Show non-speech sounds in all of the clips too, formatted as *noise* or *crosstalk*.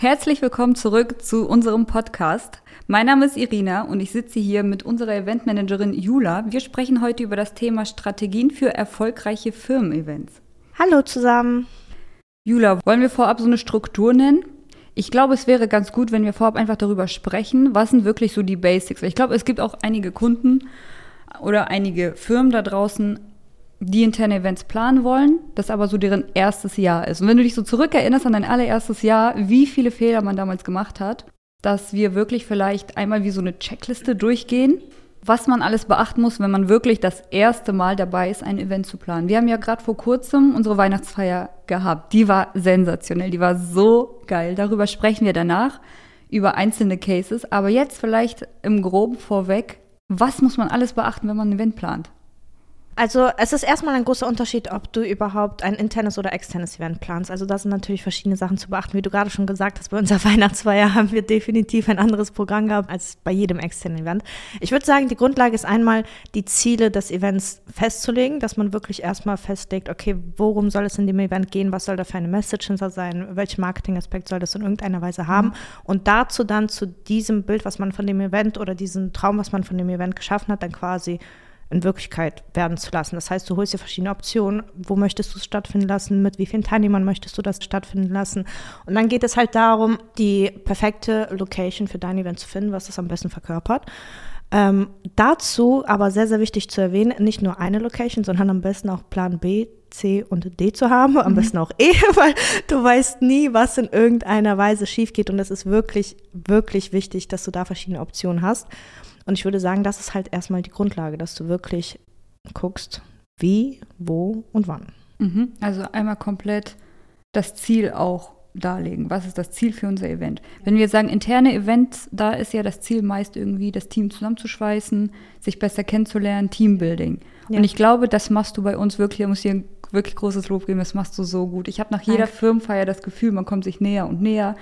Herzlich willkommen zurück zu unserem Podcast. Mein Name ist Irina und ich sitze hier mit unserer Eventmanagerin Jula. Wir sprechen heute über das Thema Strategien für erfolgreiche Firmen-Events. Hallo zusammen. Jula, wollen wir vorab so eine Struktur nennen? Ich glaube, es wäre ganz gut, wenn wir vorab einfach darüber sprechen, was sind wirklich so die Basics. Ich glaube, es gibt auch einige Kunden oder einige Firmen da draußen, die interne Events planen wollen, das aber so deren erstes Jahr ist. Und wenn du dich so zurückerinnerst an dein allererstes Jahr, wie viele Fehler man damals gemacht hat, dass wir wirklich vielleicht einmal wie so eine Checkliste durchgehen, was man alles beachten muss, wenn man wirklich das erste Mal dabei ist, ein Event zu planen. Wir haben ja gerade vor kurzem unsere Weihnachtsfeier gehabt. Die war sensationell, die war so geil. Darüber sprechen wir danach, über einzelne Cases. Aber jetzt vielleicht im Groben vorweg, was muss man alles beachten, wenn man ein Event plant? Also es ist erstmal ein großer Unterschied, ob du überhaupt ein internes oder externes Event planst. Also da sind natürlich verschiedene Sachen zu beachten. Wie du gerade schon gesagt hast, bei unserer *laughs* Weihnachtsfeier haben wir definitiv ein anderes Programm gehabt als bei jedem externen Event. Ich würde sagen, die Grundlage ist einmal, die Ziele des Events festzulegen, dass man wirklich erstmal festlegt, okay, worum soll es in dem Event gehen, was soll da für eine Message hinter sein, welchen Marketingaspekt soll das in irgendeiner Weise haben mhm. und dazu dann zu diesem Bild, was man von dem Event oder diesem Traum, was man von dem Event geschaffen hat, dann quasi in Wirklichkeit werden zu lassen. Das heißt, du holst dir verschiedene Optionen. Wo möchtest du es stattfinden lassen? Mit wie vielen Teilnehmern möchtest du das stattfinden lassen? Und dann geht es halt darum, die perfekte Location für dein Event zu finden, was das am besten verkörpert. Ähm, dazu aber sehr, sehr wichtig zu erwähnen, nicht nur eine Location, sondern am besten auch Plan B, C und D zu haben, am mhm. besten auch E, *laughs* weil du weißt nie, was in irgendeiner Weise schief geht. Und es ist wirklich, wirklich wichtig, dass du da verschiedene Optionen hast. Und ich würde sagen, das ist halt erstmal die Grundlage, dass du wirklich guckst, wie, wo und wann. Mhm. Also einmal komplett das Ziel auch darlegen. Was ist das Ziel für unser Event? Wenn wir sagen interne Events, da ist ja das Ziel meist irgendwie, das Team zusammenzuschweißen, sich besser kennenzulernen, Teambuilding. Ja. Und ich glaube, das machst du bei uns wirklich, da muss dir ein wirklich großes Lob geben, das machst du so gut. Ich habe nach jeder. Firmenfeier das Gefühl, man kommt sich näher und näher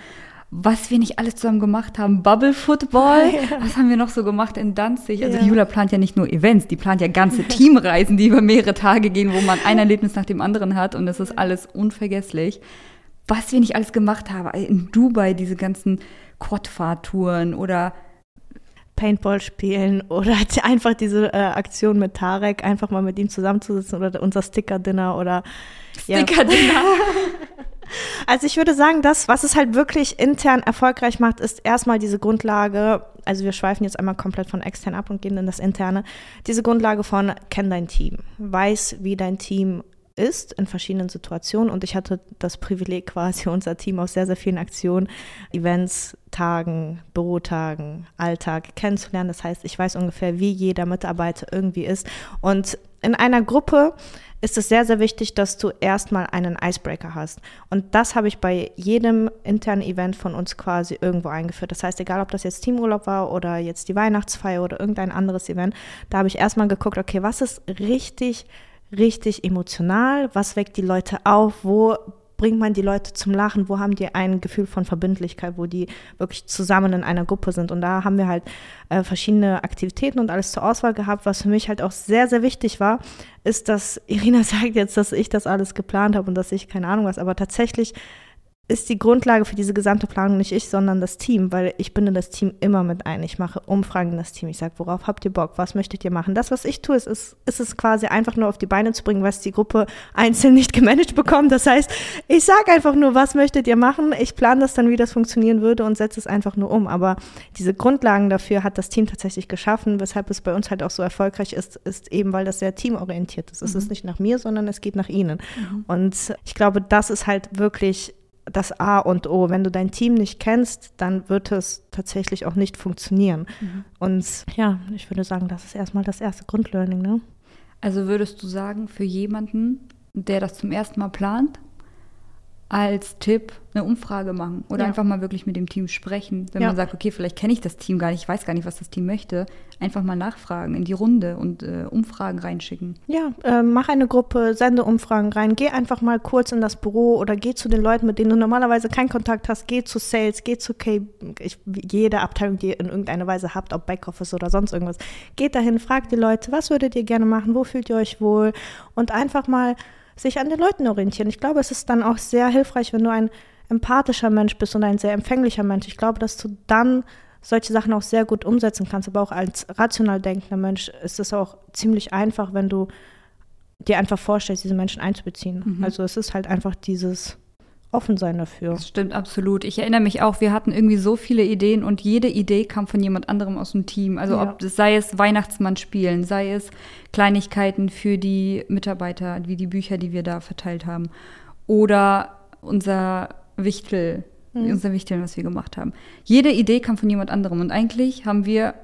was wir nicht alles zusammen gemacht haben. Bubble Football, *laughs* ja. was haben wir noch so gemacht in Danzig? Also ja. Jula plant ja nicht nur Events, die plant ja ganze *laughs* Teamreisen, die über mehrere Tage gehen, wo man ein Erlebnis nach dem anderen hat und das ist alles unvergesslich. Was wir nicht alles gemacht haben, in Dubai diese ganzen Quadfahrtouren oder Paintball spielen oder *laughs* einfach diese äh, Aktion mit Tarek, einfach mal mit ihm zusammenzusitzen oder unser Sticker-Dinner oder Sticker-Dinner. Ja. Also ich würde sagen, das, was es halt wirklich intern erfolgreich macht, ist erstmal diese Grundlage, also wir schweifen jetzt einmal komplett von extern ab und gehen in das interne, diese Grundlage von kenn dein Team, weiß, wie dein Team ist in verschiedenen Situationen und ich hatte das Privileg *laughs* quasi unser Team aus sehr, sehr vielen Aktionen, Events, Tagen, Bürotagen, Alltag kennenzulernen. Das heißt, ich weiß ungefähr, wie jeder Mitarbeiter irgendwie ist und in einer Gruppe ist es sehr, sehr wichtig, dass du erstmal einen Icebreaker hast. Und das habe ich bei jedem internen Event von uns quasi irgendwo eingeführt. Das heißt, egal ob das jetzt Teamurlaub war oder jetzt die Weihnachtsfeier oder irgendein anderes Event, da habe ich erstmal geguckt, okay, was ist richtig, richtig emotional? Was weckt die Leute auf? Wo bringt man die Leute zum Lachen, wo haben die ein Gefühl von Verbindlichkeit, wo die wirklich zusammen in einer Gruppe sind. Und da haben wir halt äh, verschiedene Aktivitäten und alles zur Auswahl gehabt. Was für mich halt auch sehr, sehr wichtig war, ist, dass Irina *laughs* sagt jetzt, dass ich das alles geplant habe und dass ich keine Ahnung was, aber tatsächlich ist die Grundlage für diese gesamte Planung nicht ich, sondern das Team, weil ich binde das Team immer mit ein. Ich mache Umfragen in das Team. Ich sage, worauf habt ihr Bock? Was möchtet ihr machen? Das, was ich tue, ist, ist, ist es quasi einfach nur auf die Beine zu bringen, was die Gruppe einzeln nicht gemanagt bekommt. Das heißt, ich sage einfach nur, was möchtet ihr machen? Ich plane das dann, wie das funktionieren würde und setze es einfach nur um. Aber diese Grundlagen dafür hat das Team tatsächlich geschaffen, weshalb es bei uns halt auch so erfolgreich ist, ist eben, weil das sehr teamorientiert ist. Mhm. Es ist nicht nach mir, sondern es geht nach ihnen. Mhm. Und ich glaube, das ist halt wirklich das A und O. Wenn du dein Team nicht kennst, dann wird es tatsächlich auch nicht funktionieren. Mhm. Und ja, ich würde sagen, das ist erstmal das erste Grundlearning. Ne? Also würdest du sagen, für jemanden, der das zum ersten Mal plant, als Tipp eine Umfrage machen oder ja. einfach mal wirklich mit dem Team sprechen. Wenn ja. man sagt, okay, vielleicht kenne ich das Team gar nicht, ich weiß gar nicht, was das Team möchte, einfach mal nachfragen in die Runde und äh, Umfragen reinschicken. Ja, äh, mach eine Gruppe, sende Umfragen rein, geh einfach mal kurz in das Büro oder geh zu den Leuten, mit denen du normalerweise keinen Kontakt hast, geh zu Sales, geh zu K ich, jede Abteilung, die ihr in irgendeiner Weise habt, ob Backoffice oder sonst irgendwas. Geht dahin, fragt die Leute, was würdet ihr gerne machen, wo fühlt ihr euch wohl und einfach mal sich an den Leuten orientieren. Ich glaube, es ist dann auch sehr hilfreich, wenn du ein empathischer Mensch bist und ein sehr empfänglicher Mensch, ich glaube, dass du dann solche Sachen auch sehr gut umsetzen kannst. Aber auch als rational denkender Mensch ist es auch ziemlich einfach, wenn du dir einfach vorstellst, diese Menschen einzubeziehen. Mhm. Also es ist halt einfach dieses offen sein dafür. Das stimmt absolut. Ich erinnere mich auch, wir hatten irgendwie so viele Ideen und jede Idee kam von jemand anderem aus dem Team. Also ja. ob sei es Weihnachtsmann spielen, sei es Kleinigkeiten für die Mitarbeiter, wie die Bücher, die wir da verteilt haben, oder unser Wichtel, mhm. unser Wichteln, was wir gemacht haben. Jede Idee kam von jemand anderem und eigentlich haben wir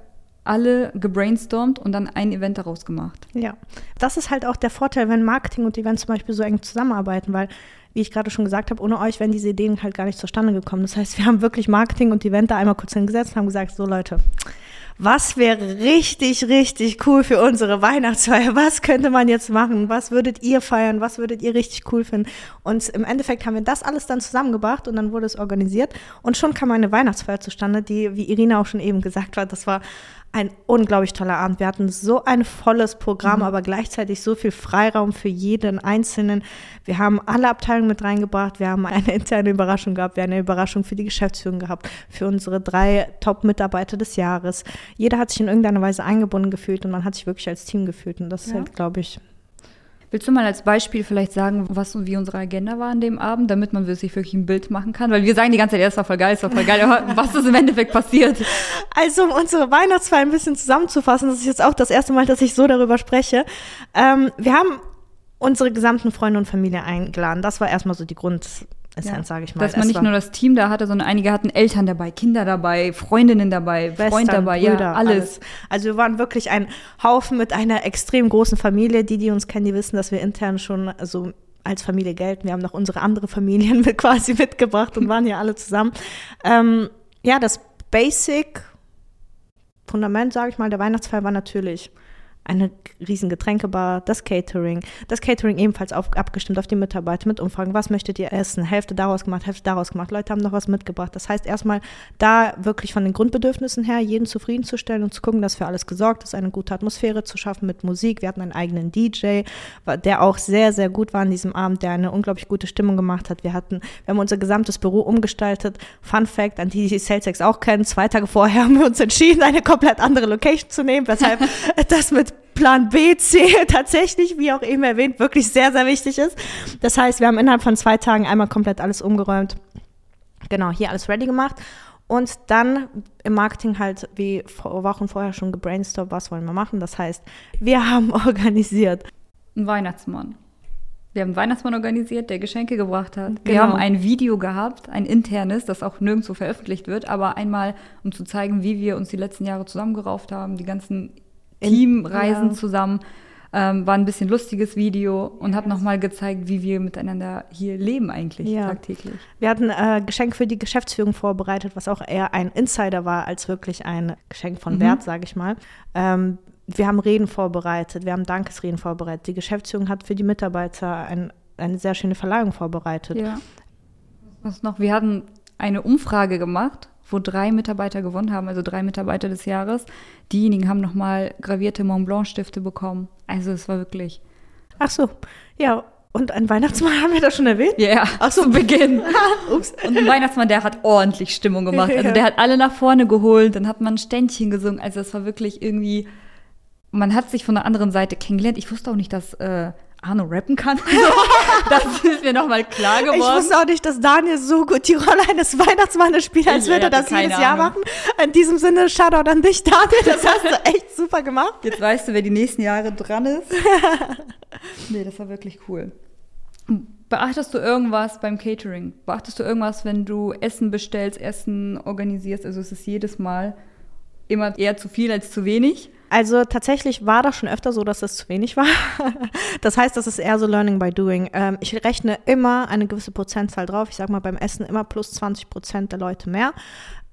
alle gebrainstormt und dann ein Event daraus gemacht. Ja, das ist halt auch der Vorteil, wenn Marketing und Events zum Beispiel so eng zusammenarbeiten, weil wie ich gerade schon gesagt habe, ohne euch wären diese Ideen halt gar nicht zustande gekommen. Das heißt, wir haben wirklich Marketing und Event da einmal kurz hingesetzt und haben gesagt, so Leute, was wäre richtig, richtig cool für unsere Weihnachtsfeier? Was könnte man jetzt machen? Was würdet ihr feiern? Was würdet ihr richtig cool finden? Und im Endeffekt haben wir das alles dann zusammengebracht und dann wurde es organisiert und schon kam eine Weihnachtsfeier zustande, die, wie Irina auch schon eben gesagt hat, das war ein unglaublich toller Abend. Wir hatten so ein volles Programm, mhm. aber gleichzeitig so viel Freiraum für jeden Einzelnen. Wir haben alle Abteilungen mit reingebracht. Wir haben eine interne Überraschung gehabt. Wir haben eine Überraschung für die Geschäftsführung gehabt, für unsere drei Top-Mitarbeiter des Jahres. Jeder hat sich in irgendeiner Weise eingebunden gefühlt und man hat sich wirklich als Team gefühlt. Und das ja. ist halt, glaube ich, Willst du mal als Beispiel vielleicht sagen, was und wie unsere Agenda war an dem Abend, damit man sich wirklich ein Bild machen kann? Weil wir sagen die ganze Zeit, ja, es war voll geil, es war voll geil, aber *laughs* was ist im Endeffekt passiert? Also, um unsere Weihnachtsfeier ein bisschen zusammenzufassen, das ist jetzt auch das erste Mal, dass ich so darüber spreche. Ähm, wir haben unsere gesamten Freunde und Familie eingeladen. Das war erstmal so die Grund, Essenz, ja. sage ich mal. Dass man nicht nur das Team da hatte, sondern einige hatten Eltern dabei, Kinder dabei, Freundinnen dabei, Western, Freund dabei, Brüder, ja, alles. alles. Also wir waren wirklich ein Haufen mit einer extrem großen Familie. Die, die uns kennen, die wissen, dass wir intern schon so als Familie gelten. Wir haben noch unsere andere Familien *laughs* mit quasi mitgebracht und waren ja alle zusammen. Ähm, ja, das Basic Fundament, sage ich mal, der Weihnachtsfeier war natürlich eine riesen Getränkebar, das Catering, das Catering ebenfalls auf, abgestimmt auf die Mitarbeiter mit Umfragen, was möchtet ihr essen, Hälfte daraus gemacht, Hälfte daraus gemacht, Leute haben noch was mitgebracht. Das heißt erstmal da wirklich von den Grundbedürfnissen her jeden zufriedenzustellen und zu gucken, dass für alles gesorgt ist, eine gute Atmosphäre zu schaffen mit Musik. Wir hatten einen eigenen DJ, der auch sehr, sehr gut war an diesem Abend, der eine unglaublich gute Stimmung gemacht hat. Wir hatten, wir haben unser gesamtes Büro umgestaltet. Fun Fact, an die die SalesX auch kennen, zwei Tage vorher haben wir uns entschieden, eine komplett andere Location zu nehmen, weshalb *laughs* das mit Plan B, C *laughs* tatsächlich, wie auch eben erwähnt, wirklich sehr, sehr wichtig ist. Das heißt, wir haben innerhalb von zwei Tagen einmal komplett alles umgeräumt. Genau, hier alles ready gemacht. Und dann im Marketing halt wie Wochen vorher schon gebrainstormt, was wollen wir machen. Das heißt, wir haben *laughs* organisiert. Ein Weihnachtsmann. Wir haben einen Weihnachtsmann organisiert, der Geschenke gebracht hat. Genau. Wir haben ein Video gehabt, ein internes, das auch nirgendwo veröffentlicht wird, aber einmal, um zu zeigen, wie wir uns die letzten Jahre zusammengerauft haben, die ganzen Teamreisen ja. zusammen. Ähm, war ein bisschen lustiges Video und hat nochmal gezeigt, wie wir miteinander hier leben eigentlich ja. tagtäglich. Wir hatten äh, Geschenk für die Geschäftsführung vorbereitet, was auch eher ein Insider war als wirklich ein Geschenk von mhm. Wert, sage ich mal. Ähm, wir haben Reden vorbereitet, wir haben Dankesreden vorbereitet. Die Geschäftsführung hat für die Mitarbeiter ein, eine sehr schöne Verleihung vorbereitet. Ja. Was noch? Wir hatten eine Umfrage gemacht wo drei Mitarbeiter gewonnen haben, also drei Mitarbeiter des Jahres. Diejenigen haben nochmal gravierte Mont Blanc Stifte bekommen. Also es war wirklich. Ach so, ja. Und ein Weihnachtsmann *laughs* haben wir das schon erwähnt? Ja, yeah, Ach so. zu Beginn. *laughs* Ups. Und ein Weihnachtsmann, der hat ordentlich Stimmung gemacht. *laughs* Also der hat alle nach vorne geholt, dann hat man ein Ständchen gesungen. Also es war wirklich irgendwie, man hat sich von der anderen Seite kennengelernt. Ich wusste auch nicht, dass äh, Arno rappen kann. *laughs* das ist mir nochmal klar geworden. Ich wusste auch nicht, dass Daniel so gut die Rolle eines Weihnachtsmannes spielt, als würde er das jedes Jahr Ahnung. machen. In diesem Sinne, Shoutout an dich, Daniel. Das hast du echt super gemacht. Jetzt weißt du, wer die nächsten Jahre dran ist. *laughs* nee, das war wirklich cool. Beachtest du irgendwas beim Catering? Beachtest du irgendwas, wenn du Essen bestellst, Essen organisierst? Also es ist jedes Mal immer eher zu viel als zu wenig. Also tatsächlich war das schon öfter so, dass es zu wenig war. *laughs* das heißt, das ist eher so Learning by Doing. Ähm, ich rechne immer eine gewisse Prozentzahl drauf. Ich sage mal beim Essen immer plus 20 Prozent der Leute mehr.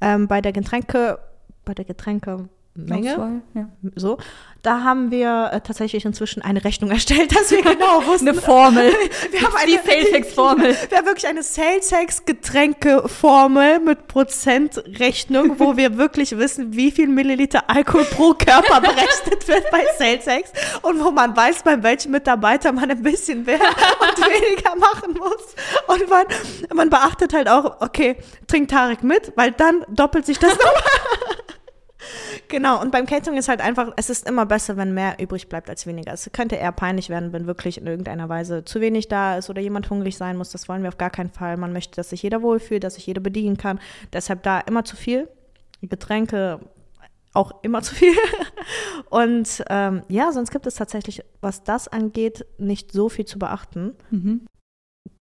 Ähm, bei der Getränke, bei der Getränke Menge. Auswahl, ja. So. Da haben wir äh, tatsächlich inzwischen eine Rechnung *laughs* erstellt, dass wir *laughs* genau wussten. Eine Formel. *laughs* wir haben eine Sales-Formel. Wir haben wirklich eine Sales-Sex-Getränke-Formel mit Prozentrechnung, wo wir wirklich wissen, wie viel Milliliter Alkohol pro Körper berechnet wird bei Sales-Sex und wo man weiß, bei welchem Mitarbeiter man ein bisschen mehr und weniger machen muss. Und man, man beachtet halt auch, okay, trinkt Tarek mit, weil dann doppelt sich das nochmal. Genau, und beim Catering ist halt einfach, es ist immer besser, wenn mehr übrig bleibt als weniger. Es könnte eher peinlich werden, wenn wirklich in irgendeiner Weise zu wenig da ist oder jemand hungrig sein muss. Das wollen wir auf gar keinen Fall. Man möchte, dass sich jeder wohlfühlt, dass sich jeder bedienen kann. Deshalb da immer zu viel. Getränke auch immer *laughs* zu viel. Und ähm, ja, sonst gibt es tatsächlich, was das angeht, nicht so viel zu beachten. Mhm.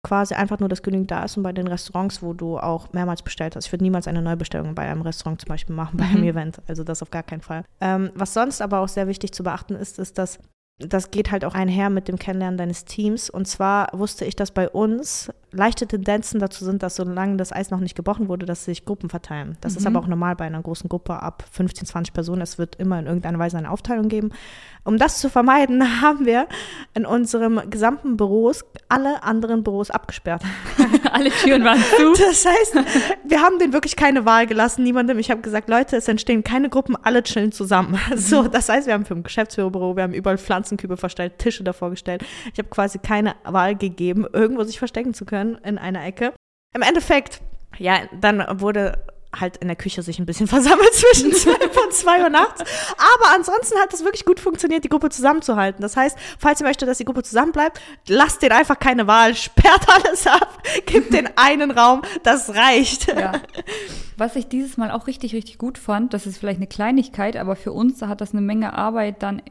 Quasi einfach nur, dass genügend da ist und bei den Restaurants, wo du auch mehrmals bestellt hast. Ich würde niemals eine Neubestellung bei einem Restaurant zum Beispiel machen, bei einem Mhm. Event. Also das auf gar keinen Fall. Ähm, was sonst aber auch sehr wichtig zu beachten ist, ist, dass das geht halt auch einher mit dem Kennenlernen deines Teams. Und zwar wusste ich, dass bei uns leichte Tendenzen dazu sind, dass solange das Eis noch nicht gebrochen wurde, dass sich Gruppen verteilen. Das ist Mhm. aber auch normal bei einer großen Gruppe ab 15, 20 Personen. Es wird immer in irgendeiner Weise eine Aufteilung geben. Um das zu vermeiden, *laughs* haben wir in unserem gesamten Büros alle anderen Büros abgesperrt. *laughs* *laughs* Alle Türen waren zu. Das heißt, wir haben denen wirklich keine Wahl gelassen, niemandem. Ich habe gesagt, Leute, es entstehen keine Gruppen, alle chillen zusammen. *laughs* So, das heißt, wir haben für ein Geschäftsführerbüro, wir haben überall Pflanzenkübe verstellt, Tische davor gestellt. Ich habe quasi keine Wahl gegeben, irgendwo sich verstecken zu können in einer Ecke. Im Endeffekt, ja, dann wurde halt in der Küche sich ein bisschen *laughs* versammelt zwischen zwölf und zwei Uhr nachts. Aber ansonsten hat es wirklich gut funktioniert, die Gruppe zusammenzuhalten. Das heißt, falls ihr möchtet, dass die Gruppe zusammenbleibt, lasst denen einfach keine Wahl, sperrt alles ab, gibt den einen Raum, das reicht. Ja. Was ich dieses Mal auch richtig, richtig gut fand, das ist vielleicht eine Kleinigkeit, aber für uns hat das eine Menge Arbeit dann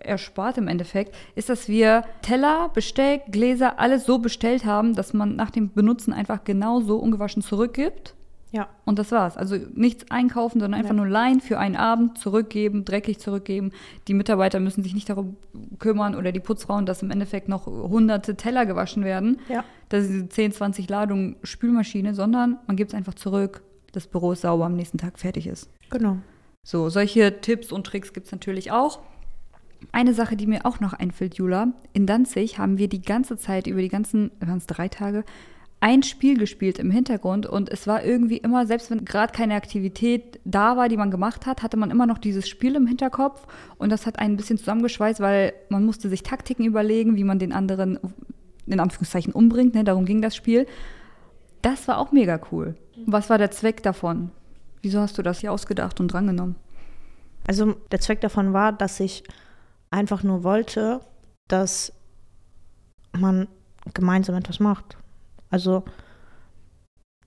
erspart im Endeffekt, ist, dass wir Teller, Besteck, Gläser, alles so bestellt haben, dass man nach dem Benutzen einfach genau so ungewaschen zurückgibt. Ja. Und das war's. Also nichts einkaufen, sondern einfach Ja. nur leihen für einen Abend, zurückgeben, dreckig zurückgeben. Die Mitarbeiter müssen sich nicht darum kümmern oder die Putzfrauen, dass im Endeffekt noch hunderte Teller gewaschen werden. Ja. Das diese 10, 20 Ladungen Spülmaschine, sondern man gibt es einfach zurück. Das Büro ist sauber, am nächsten Tag fertig ist. Genau. So, solche Tipps und Tricks gibt es natürlich auch. Eine Sache, die mir auch noch einfällt, Jula, in Danzig haben wir die ganze Zeit, über die ganzen, waren es drei Tage, ein Spiel gespielt im Hintergrund und es war irgendwie immer, selbst wenn gerade keine Aktivität da war, die man gemacht hat, hatte man immer noch dieses Spiel im Hinterkopf und das hat ein bisschen zusammengeschweißt, weil man musste sich Taktiken überlegen, wie man den anderen in Anführungszeichen umbringt, ne? darum ging das Spiel. Das war auch mega cool. Was war der Zweck davon? Wieso hast du das hier ausgedacht und drangenommen? Also der Zweck davon war, dass ich einfach nur wollte, dass man gemeinsam etwas macht. Also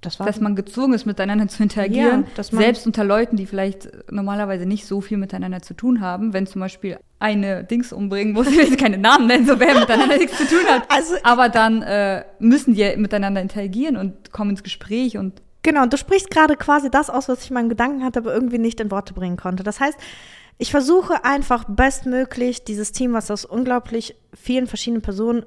das war dass man gezwungen ist, miteinander zu interagieren, Ja, dass man- selbst unter Leuten, die vielleicht normalerweise nicht so viel miteinander zu tun haben, wenn zum Beispiel eine Dings umbringen muss, *laughs* ich will keine Namen nennen, so wer miteinander nichts zu tun hat. *laughs* Also- aber dann äh, müssen die miteinander interagieren und kommen ins Gespräch und Genau, und du sprichst gerade quasi das aus, was ich in meinen Gedanken hatte, aber irgendwie nicht in Worte bringen konnte. Das heißt, ich versuche einfach bestmöglich dieses Team, was aus unglaublich vielen verschiedenen Personen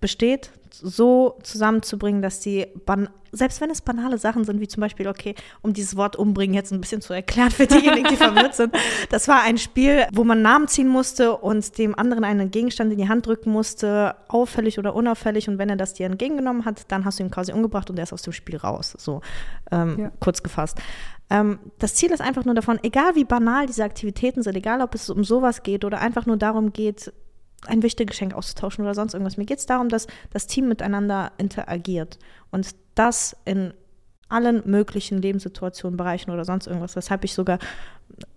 besteht, so zusammenzubringen, dass die, ban selbst wenn es banale Sachen sind, wie zum Beispiel, okay, um dieses Wort umbringen jetzt ein bisschen zu erklären für diejenigen, die verwirrt sind, *laughs* das war ein Spiel, wo man Namen ziehen musste und dem anderen einen Gegenstand in die Hand drücken musste, auffällig oder unauffällig und wenn er das dir entgegengenommen hat, dann hast du ihn quasi umgebracht und er ist aus dem Spiel raus, so ähm, Ja. kurz gefasst. Ähm, das Ziel ist einfach nur davon, egal wie banal diese Aktivitäten sind, egal ob es um sowas geht oder einfach nur darum geht, ein wichtiges Geschenk auszutauschen oder sonst irgendwas. Mir geht es darum, dass das Team miteinander interagiert und das in allen möglichen Lebenssituationen, Bereichen oder sonst irgendwas. Weshalb ich sogar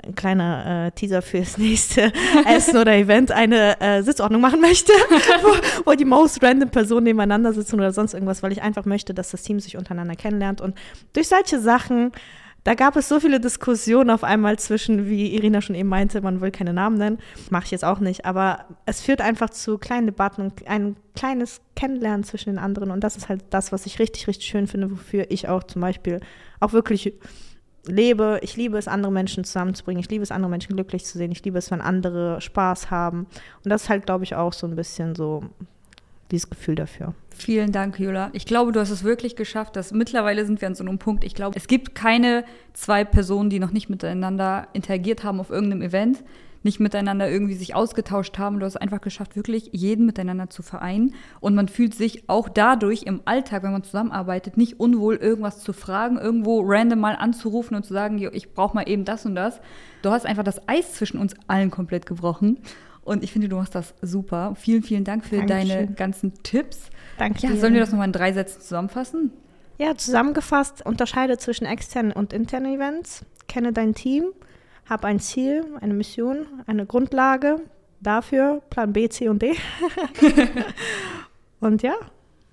ein kleiner äh, Teaser fürs *laughs* nächste Essen oder Event eine äh, Sitzordnung machen möchte, *laughs* wo, wo die most random Personen nebeneinander sitzen oder sonst irgendwas, weil ich einfach möchte, dass das Team sich untereinander kennenlernt und durch solche Sachen da gab es so viele Diskussionen auf einmal zwischen, wie Irina schon eben meinte, man will keine Namen nennen. Mache ich jetzt auch nicht. Aber es führt einfach zu kleinen Debatten und ein kleines Kennenlernen zwischen den anderen. Und das ist halt das, was ich richtig, richtig schön finde, wofür ich auch zum Beispiel auch wirklich lebe. Ich liebe es, andere Menschen zusammenzubringen. Ich liebe es, andere Menschen glücklich zu sehen. Ich liebe es, wenn andere Spaß haben. Und das ist halt, glaube ich, auch so ein bisschen so dieses Gefühl dafür. Vielen Dank, Jula. Ich glaube, du hast es wirklich geschafft, dass mittlerweile sind wir an so einem Punkt. Ich glaube, es gibt keine zwei Personen, die noch nicht miteinander interagiert haben auf irgendeinem Event, nicht miteinander irgendwie sich ausgetauscht haben. Du hast einfach geschafft, wirklich jeden miteinander zu vereinen. Und man fühlt sich auch dadurch im Alltag, wenn man zusammenarbeitet, nicht unwohl, irgendwas zu fragen, irgendwo random mal anzurufen und zu sagen, ich brauche mal eben das und das. Du hast einfach das Eis zwischen uns allen komplett gebrochen. Und ich finde, du machst das super. Vielen, vielen Dank für Dankeschön. deine ganzen Tipps. Danke. Ja, sollen wir das nochmal in drei Sätzen zusammenfassen? Ja, zusammengefasst, unterscheide zwischen externen und internen Events, kenne dein Team, hab ein Ziel, eine Mission, eine Grundlage dafür, Plan B, C und D. *laughs* *laughs* und ja.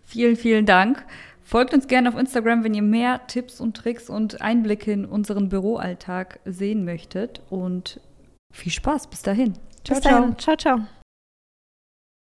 Vielen, vielen Dank. Folgt uns gerne auf Instagram, wenn ihr mehr Tipps und Tricks und Einblicke in unseren Büroalltag sehen möchtet. Und viel Spaß. Bis dahin. Ciao, Bis dahin. ciao. Ciao, ciao.